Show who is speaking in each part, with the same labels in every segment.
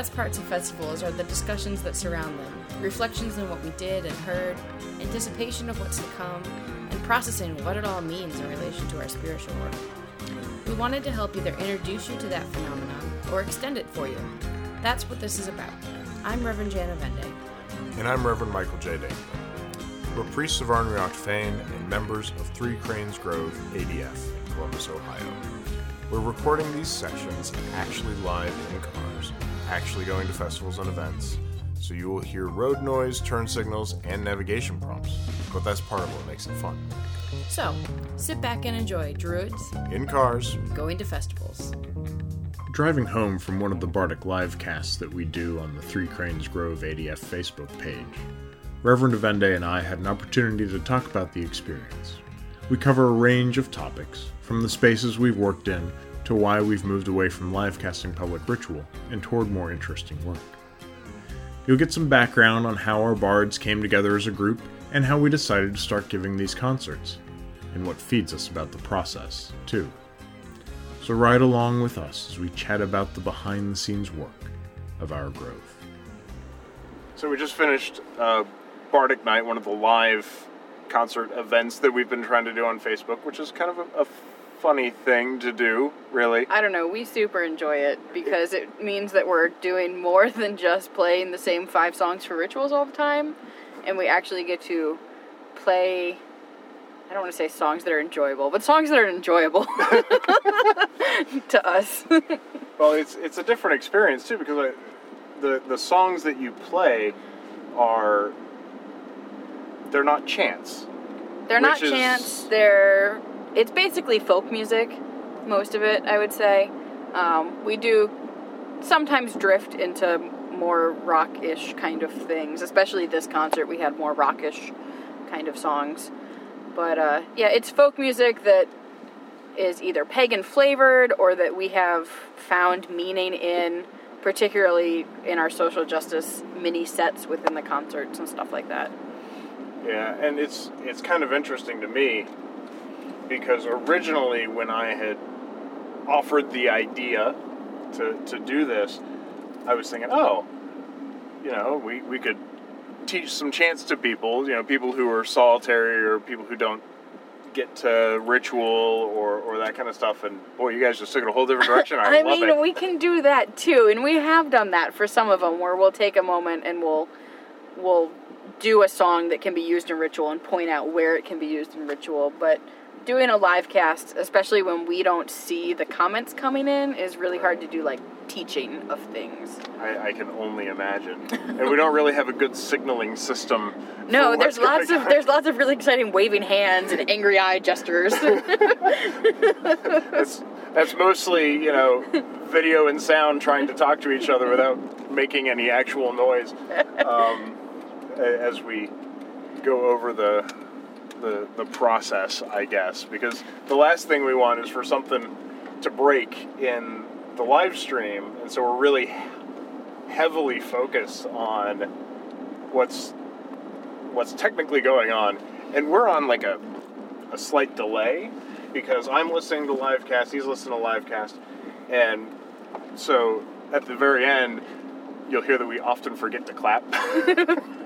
Speaker 1: Best parts of festivals are the discussions that surround them, reflections on what we did and heard, anticipation of what's to come, and processing what it all means in relation to our spiritual work. We wanted to help either introduce you to that phenomenon or extend it for you. That's what this is about. I'm Reverend Jan Avende.
Speaker 2: And I'm Reverend Michael J. Dane. We're priests of Ár nDraíocht Féin and members of Three Cranes Grove ADF in Columbus, Ohio. We're recording these sessions actually live in cars, actually going to festivals and events, so you will hear road noise, turn signals, and navigation prompts. But that's part of what makes it fun.
Speaker 1: So, sit back and enjoy Druids
Speaker 2: In cars,
Speaker 1: going to festivals.
Speaker 3: Driving home from one of the Bardic live casts that we do on the Three Cranes Grove ADF Facebook page, Reverend Avende and I had an opportunity to talk about the experience. We cover a range of topics, from the spaces we've worked in to why we've moved away from live casting public ritual and toward more interesting work. You'll get some background on how our bards came together as a group and how we decided to start giving these concerts, and what feeds us about the process, too. So ride along with us as we chat about the behind the scenes work of our grove.
Speaker 2: So we just finished uh, Bardic Night, one of the live concert events that we've been trying to do on Facebook, which is kind of a, a funny thing to do, really.
Speaker 4: I don't know. We super enjoy it because it means that we're doing more than just playing the same five songs for rituals all the time, and we actually get to play. I don't want to say songs that are enjoyable, but songs that are enjoyable to us.
Speaker 2: Well, it's it's a different experience too because I, the the songs that you play are they're not chants.
Speaker 4: They're not
Speaker 2: is-
Speaker 4: chants. They're it's basically folk music, most of it. I would say. Um, we do sometimes drift into more rock-ish kind of things. Especially this concert, we had more rockish kind of songs. But uh, yeah, it's folk music that is either pagan flavored or that we have found meaning in, particularly in our social justice mini sets within the concerts and stuff like that.
Speaker 2: Yeah, and it's it's kind of interesting to me because originally when I had offered the idea to to do this, I was thinking, oh, you know, we we could teach some chants to people, you know, people who are solitary or people who don't get to ritual or, or that kind of stuff. And boy you guys just took it a whole different direction. I,
Speaker 4: I mean,
Speaker 2: it.
Speaker 4: we can do that too, and we have done that for some of them, where we'll take a moment and we'll we'll do a song that can be used in ritual and point out where it can be used in ritual. But doing a live cast, especially when we don't see the comments coming in, is really hard to do like teaching of things.
Speaker 2: I, I can only imagine and we don't really have a good signaling system
Speaker 4: No, there's lots of
Speaker 2: on.
Speaker 4: there's lots of really exciting waving hands and angry eye gestures.
Speaker 2: That's that's mostly you know video and sound trying to talk to each other without making any actual noise um, as we go over the, the the process, I guess. Because the last thing we want is for something to break in the live stream, and so we're really heavily focused on what's what's technically going on, and we're on like a a slight delay because I'm listening to live cast, he's listening to live cast, and so at the very end, you'll hear that we often forget to clap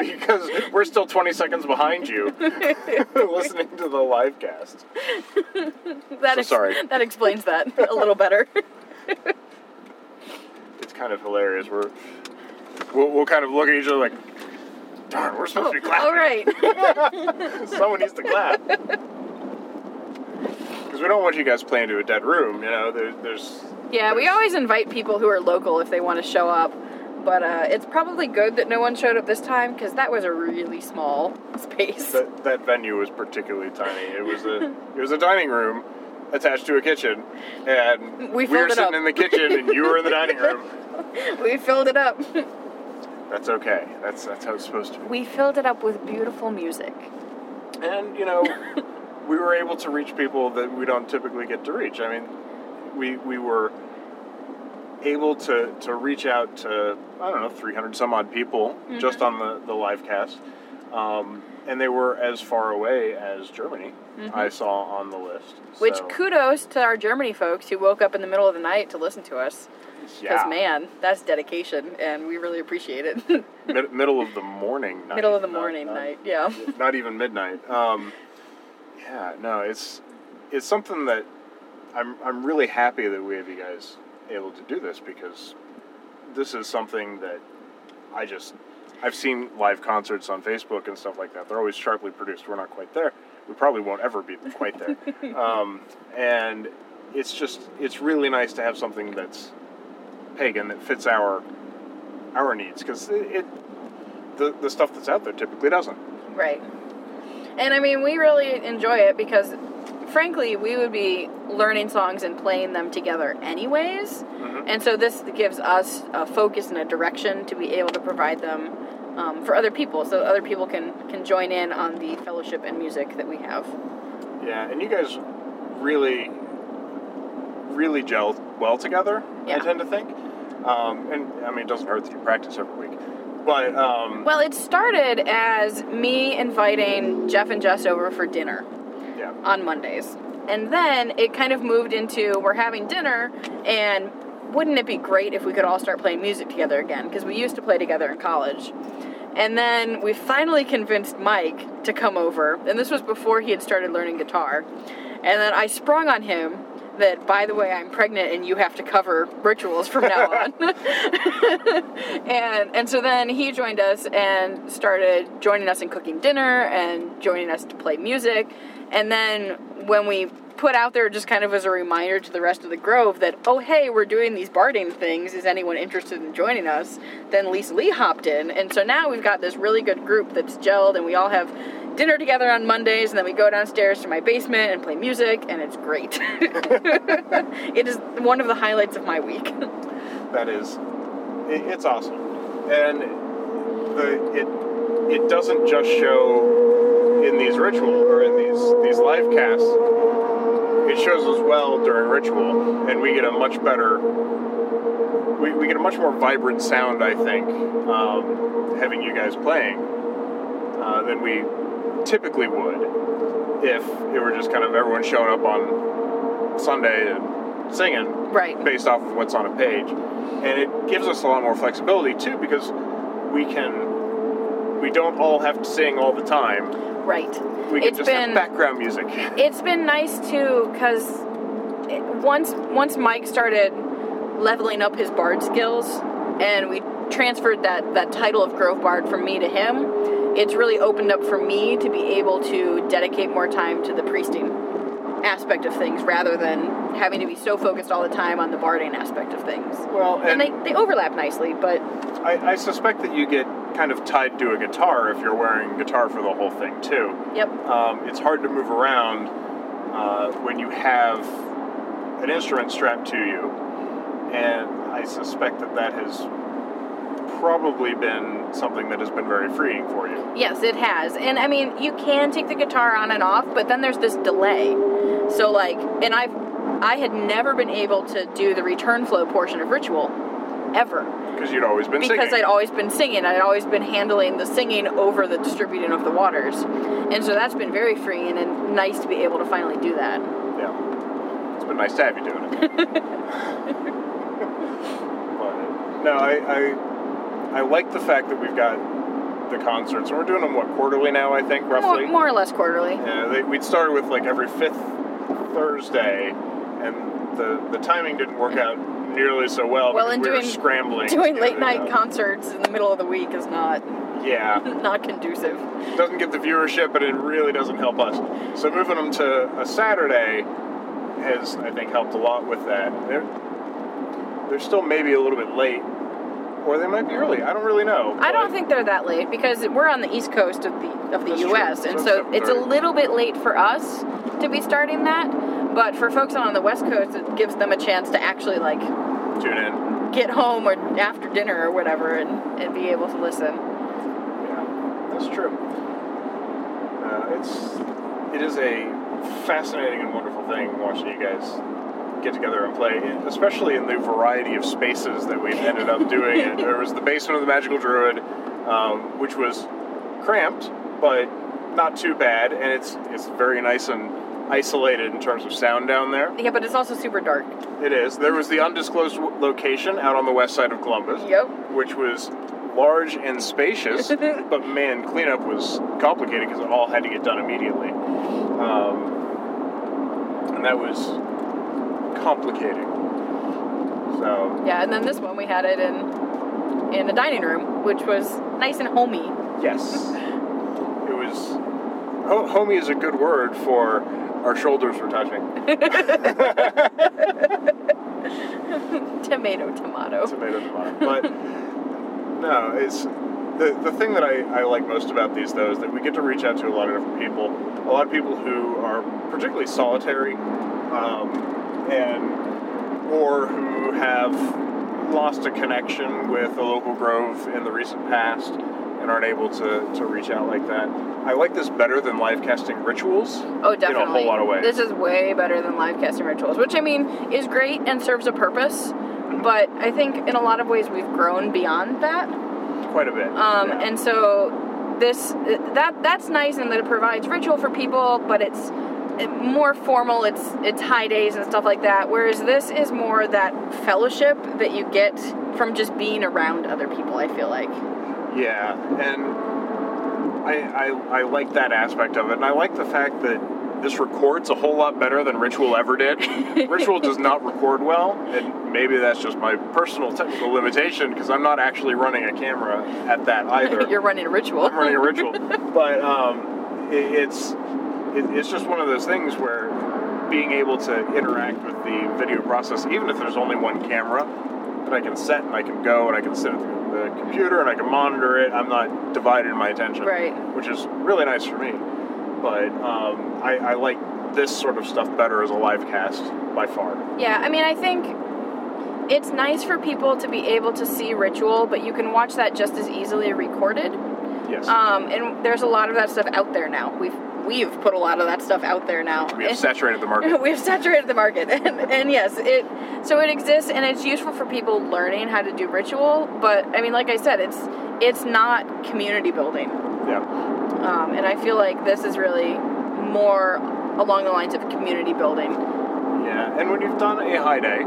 Speaker 2: because we're still 20 seconds behind you listening to the live cast.
Speaker 4: that
Speaker 2: So sorry.
Speaker 4: that explains that a little better.
Speaker 2: It's kind of hilarious. We're we'll, we'll kind of look at each other like, darn, we're supposed to be oh, clapping.
Speaker 4: All right.
Speaker 2: Someone needs to clap. Because we don't want you guys playing to a dead room. You know, there, there's
Speaker 4: Yeah, we always invite people who are local if they want to show up. But uh, it's probably good that no one showed up this time because that was a really small space.
Speaker 2: that that venue was particularly tiny. It was a it was a dining room attached to a kitchen, and
Speaker 4: We
Speaker 2: were sitting
Speaker 4: up.
Speaker 2: in the kitchen, and you were in the dining room.
Speaker 4: We filled it up.
Speaker 2: That's okay. That's that's how it's supposed to be.
Speaker 4: We filled it up with beautiful music.
Speaker 2: And you know, we were able to reach people that we don't typically get to reach. I mean, we we were able to to reach out to I don't know 300 some odd people
Speaker 4: Mm-hmm.
Speaker 2: just on the the live cast. Um, and they were as far away as Germany. I saw on the list.
Speaker 4: Mm-hmm. Which kudos to our Germany folks who woke up in the middle of the night to listen to us. Because
Speaker 2: yeah,
Speaker 4: man, that's dedication, and we really appreciate it.
Speaker 2: mid- middle of the morning night.
Speaker 4: middle of the
Speaker 2: not-
Speaker 4: morning
Speaker 2: not-
Speaker 4: night, yeah.
Speaker 2: not even midnight. Um, yeah, no, it's it's something that I'm I'm really happy that we have you guys able to do this because this is something that I just I've seen live concerts on Facebook and stuff like that. They're always sharply produced. We're not quite there. We probably won't ever be quite there. um, and it's just it's really nice to have something that's pagan that fits our our needs because it, it the the stuff that's out there typically doesn't.
Speaker 4: Right. And I mean, we really enjoy it because, frankly, we would be learning songs and playing them together anyways. And so this gives us a focus and a direction to be able to provide them um, for other people, so other people can can join in on the fellowship and music that we have.
Speaker 2: Yeah, and you guys really, really gel well together.
Speaker 4: Yeah.
Speaker 2: I tend to think, um, and I mean, it doesn't hurt that you practice every week, but um,
Speaker 4: Well, it started as me inviting Jeff and Jess over for dinner. On Mondays. And then it kind of moved into we're having dinner and wouldn't it be great if we could all start playing music together again because we used to play together in college. And then we finally convinced Mike to come over, and this was before he had started learning guitar. And then I sprung on him that, by the way, I'm pregnant and you have to cover rituals from now on. and and so then he joined us and started joining us in cooking dinner and joining us to play music. And then when we put out there just kind of as a reminder to the rest of the grove that oh hey we're doing these barding things is anyone interested in joining us? Then lisa lee hopped in. And so now we've got this really good group that's gelled and we all have dinner together on mondays and then we go downstairs to my basement and play music and it's great. It is one of the highlights of my week.
Speaker 2: That is, it's awesome, and the it it doesn't just show in these ritual or in these these live casts. It shows as well during ritual, and we get a much better. We, we get a much more vibrant sound, I think, um, having you guys playing uh, than we typically would if it were just kind of everyone showing up on Sunday and singing
Speaker 4: right
Speaker 2: based off of what's on a page. And it gives us a lot more flexibility too because we can we don't all have to sing all the time.
Speaker 4: right
Speaker 2: We can
Speaker 4: It's
Speaker 2: just
Speaker 4: been-
Speaker 2: have background music.
Speaker 4: it's been nice too because once once Mike started leveling up his bard skills and we transferred that that title of Grove Bard from me to him, it's really opened up for me to be able to dedicate more time to the priesting aspect of things rather than having to be so focused all the time on the barding aspect of things.
Speaker 2: Well,
Speaker 4: And
Speaker 2: and,
Speaker 4: they, they overlap nicely, but
Speaker 2: I, I suspect that you get kind of tied to a guitar if you're wearing guitar for the whole thing too.
Speaker 4: yep,
Speaker 2: Um, it's hard to move around uh, when you have an instrument strapped to you, and I suspect that that has probably been something that has been very freeing for you.
Speaker 4: Yes, it has. And I mean, you can take the guitar on and off, but then there's this delay. So like, and I've I had never been able to do the return flow portion of ritual ever
Speaker 2: Because you'd always been
Speaker 4: because
Speaker 2: singing.
Speaker 4: I'd always been singing. I'd always been handling the singing over the distributing of the waters. And so that's been very freeing and nice to be able to finally do that.
Speaker 2: Yeah. It's been nice to have you doing it. but no, I, I I like the fact that we've got the concerts, and we're doing them what quarterly now. I think roughly.
Speaker 4: more or less quarterly.
Speaker 2: Yeah, they, we'd started with like every fifth Thursday, and the the timing didn't work out nearly so well.
Speaker 4: Well, and
Speaker 2: we were
Speaker 4: doing-
Speaker 2: scrambling.
Speaker 4: Doing late night
Speaker 2: out.
Speaker 4: concerts in the middle of the week is not
Speaker 2: Yeah,
Speaker 4: not conducive.
Speaker 2: doesn't get the viewership, but it really doesn't help us. So moving them to a Saturday has, I think, helped a lot with that. They're they're still maybe a little bit late, or they might be early. I don't really know.
Speaker 4: I don't think they're that late because we're on the east coast of the of the
Speaker 2: That's true.
Speaker 4: U.S. and
Speaker 2: So
Speaker 4: so
Speaker 2: it's
Speaker 4: it's a little bit late for us to be starting that. But for folks on the west coast, it gives them a chance to actually like
Speaker 2: tune in.
Speaker 4: get home or after dinner or whatever and, and be able to listen.
Speaker 2: Yeah, that's true. Uh, it's it is a fascinating and wonderful thing watching you guys get together and play, especially in the variety of spaces that we've ended up doing. it. There was the basement of the Magical Druid, um, which was cramped, but not too bad, and it's it's very nice and isolated in terms of sound down there.
Speaker 4: Yeah, but it's also super dark.
Speaker 2: It is. There was the undisclosed location out on the west side of Columbus,
Speaker 4: Yep.
Speaker 2: which was large and spacious, but man, cleanup was complicated because it all had to get done immediately, um, and that was complicating. So
Speaker 4: Yeah, and then this one we had it in in the dining room, which was nice and homey.
Speaker 2: yes, it was. Ho- homey is a good word for our shoulders were touching.
Speaker 4: Tomato, tomato.
Speaker 2: tomato tomato. But no, it's the the thing that I, I like most about these though is that we get to reach out to a lot of different people, a lot of people who are particularly solitary, um, and or who have lost a connection with a local grove in the recent past and aren't able to, to reach out like that. I like this better than live casting rituals.
Speaker 4: Oh, definitely.
Speaker 2: In a whole lot of ways.
Speaker 4: This is way better than live casting rituals, which I mean is great and serves a purpose. But I think in a lot of ways we've grown beyond that.
Speaker 2: Quite a bit.
Speaker 4: Um,
Speaker 2: yeah.
Speaker 4: And so this that that's nice and that it provides ritual for people, but it's it- more formal. It's it's high days and stuff like that. Whereas this is more that fellowship that you get from just being around other people. I feel like.
Speaker 2: Yeah, and I, I I like that aspect of it, and I like the fact that this records a whole lot better than Ritual ever did. Ritual does not record well, and maybe that's just my personal technical limitation because I'm not actually running a camera at that either.
Speaker 4: You're running a ritual.
Speaker 2: I'm running a ritual, but um, it, it's it, it's just one of those things where being able to interact with the video process, even if there's only one camera, that I can set and I can go and I can sit at the, the computer and I can monitor it. I'm not divided in my attention,
Speaker 4: Right.
Speaker 2: Which is really nice for me. But um, I, I like this sort of stuff better as a live cast by far.
Speaker 4: Yeah, I mean, I think it's nice for people to be able to see ritual, but you can watch that just as easily recorded.
Speaker 2: Yes,
Speaker 4: Um, and there's a lot of that stuff out there now. We've we've put a lot of that stuff out there now.
Speaker 2: we have saturated the market.
Speaker 4: We've saturated the market, and, and yes, it so it exists, and it's useful for people learning how to do ritual. But I mean, like I said, it's it's not community building,
Speaker 2: yeah.
Speaker 4: um, and I feel like this is really more along the lines of community building.
Speaker 2: Yeah, and when you've done a high day,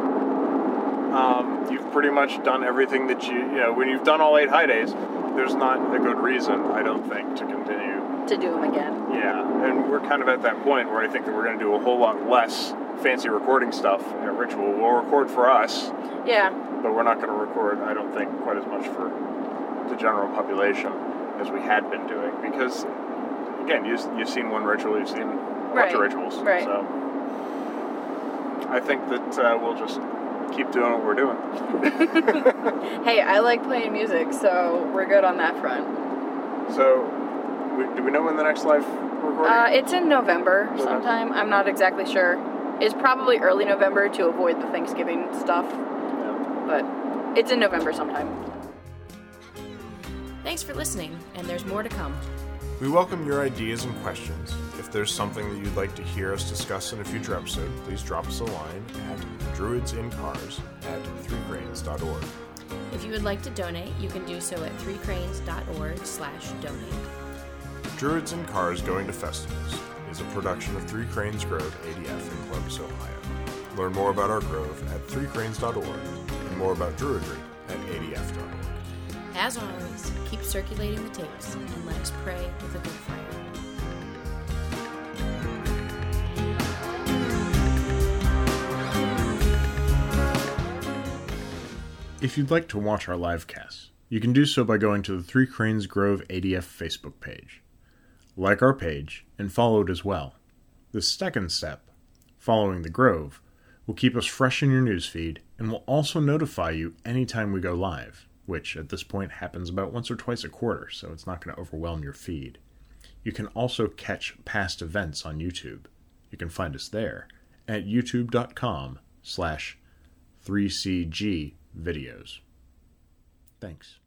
Speaker 2: um, you've pretty much done everything that you, you know, when you've done all eight high days, there's not a good reason, I don't think, to continue.
Speaker 4: To do them again.
Speaker 2: Yeah, and we're kind of at that point where I think that we're going to do a whole lot less fancy recording stuff at Ritual. We'll record for us,
Speaker 4: Yeah,
Speaker 2: but we're not going to record, I don't think, quite as much for the general population as we had been doing. Because, again, you, you've seen one ritual, you've seen a bunch of rituals.
Speaker 4: right.
Speaker 2: So I think that uh, we'll just keep doing what we're doing.
Speaker 4: Hey, I like playing music, so we're good on that front.
Speaker 2: So, do we know when the next live recording?
Speaker 4: Uh, it's in November
Speaker 2: November.
Speaker 4: sometime. I'm not exactly sure. It's probably early November to avoid the Thanksgiving stuff,
Speaker 2: Yeah.
Speaker 4: but it's in November sometime.
Speaker 1: Thanks for listening, and there's more to come.
Speaker 3: We welcome your ideas and questions. If there's something that you'd like to hear us discuss in a future episode, please drop us a line at druidsincars at threecranes.org.
Speaker 1: If you would like to donate, you can do so at threecranes.org slash donate.
Speaker 3: Druids and Cars Going to Festivals is a production of Three Cranes Grove ADF in Columbus, Ohio. Learn more about our grove at threecranes.org and more about Druidry at adf.org.
Speaker 1: As always, keep circulating the tapes and let us pray with a good fire.
Speaker 3: If you'd like to watch our live casts, you can do so by going to the Three Cranes Grove ADF Facebook page. Like our page and follow it as well. The second step, following the Grove, will keep us fresh in your newsfeed and will also notify you anytime we go live, which at this point happens about once or twice a quarter, so it's not going to overwhelm your feed. You can also catch past events on YouTube. You can find us there at youtube.com slash 3CG videos. Thanks.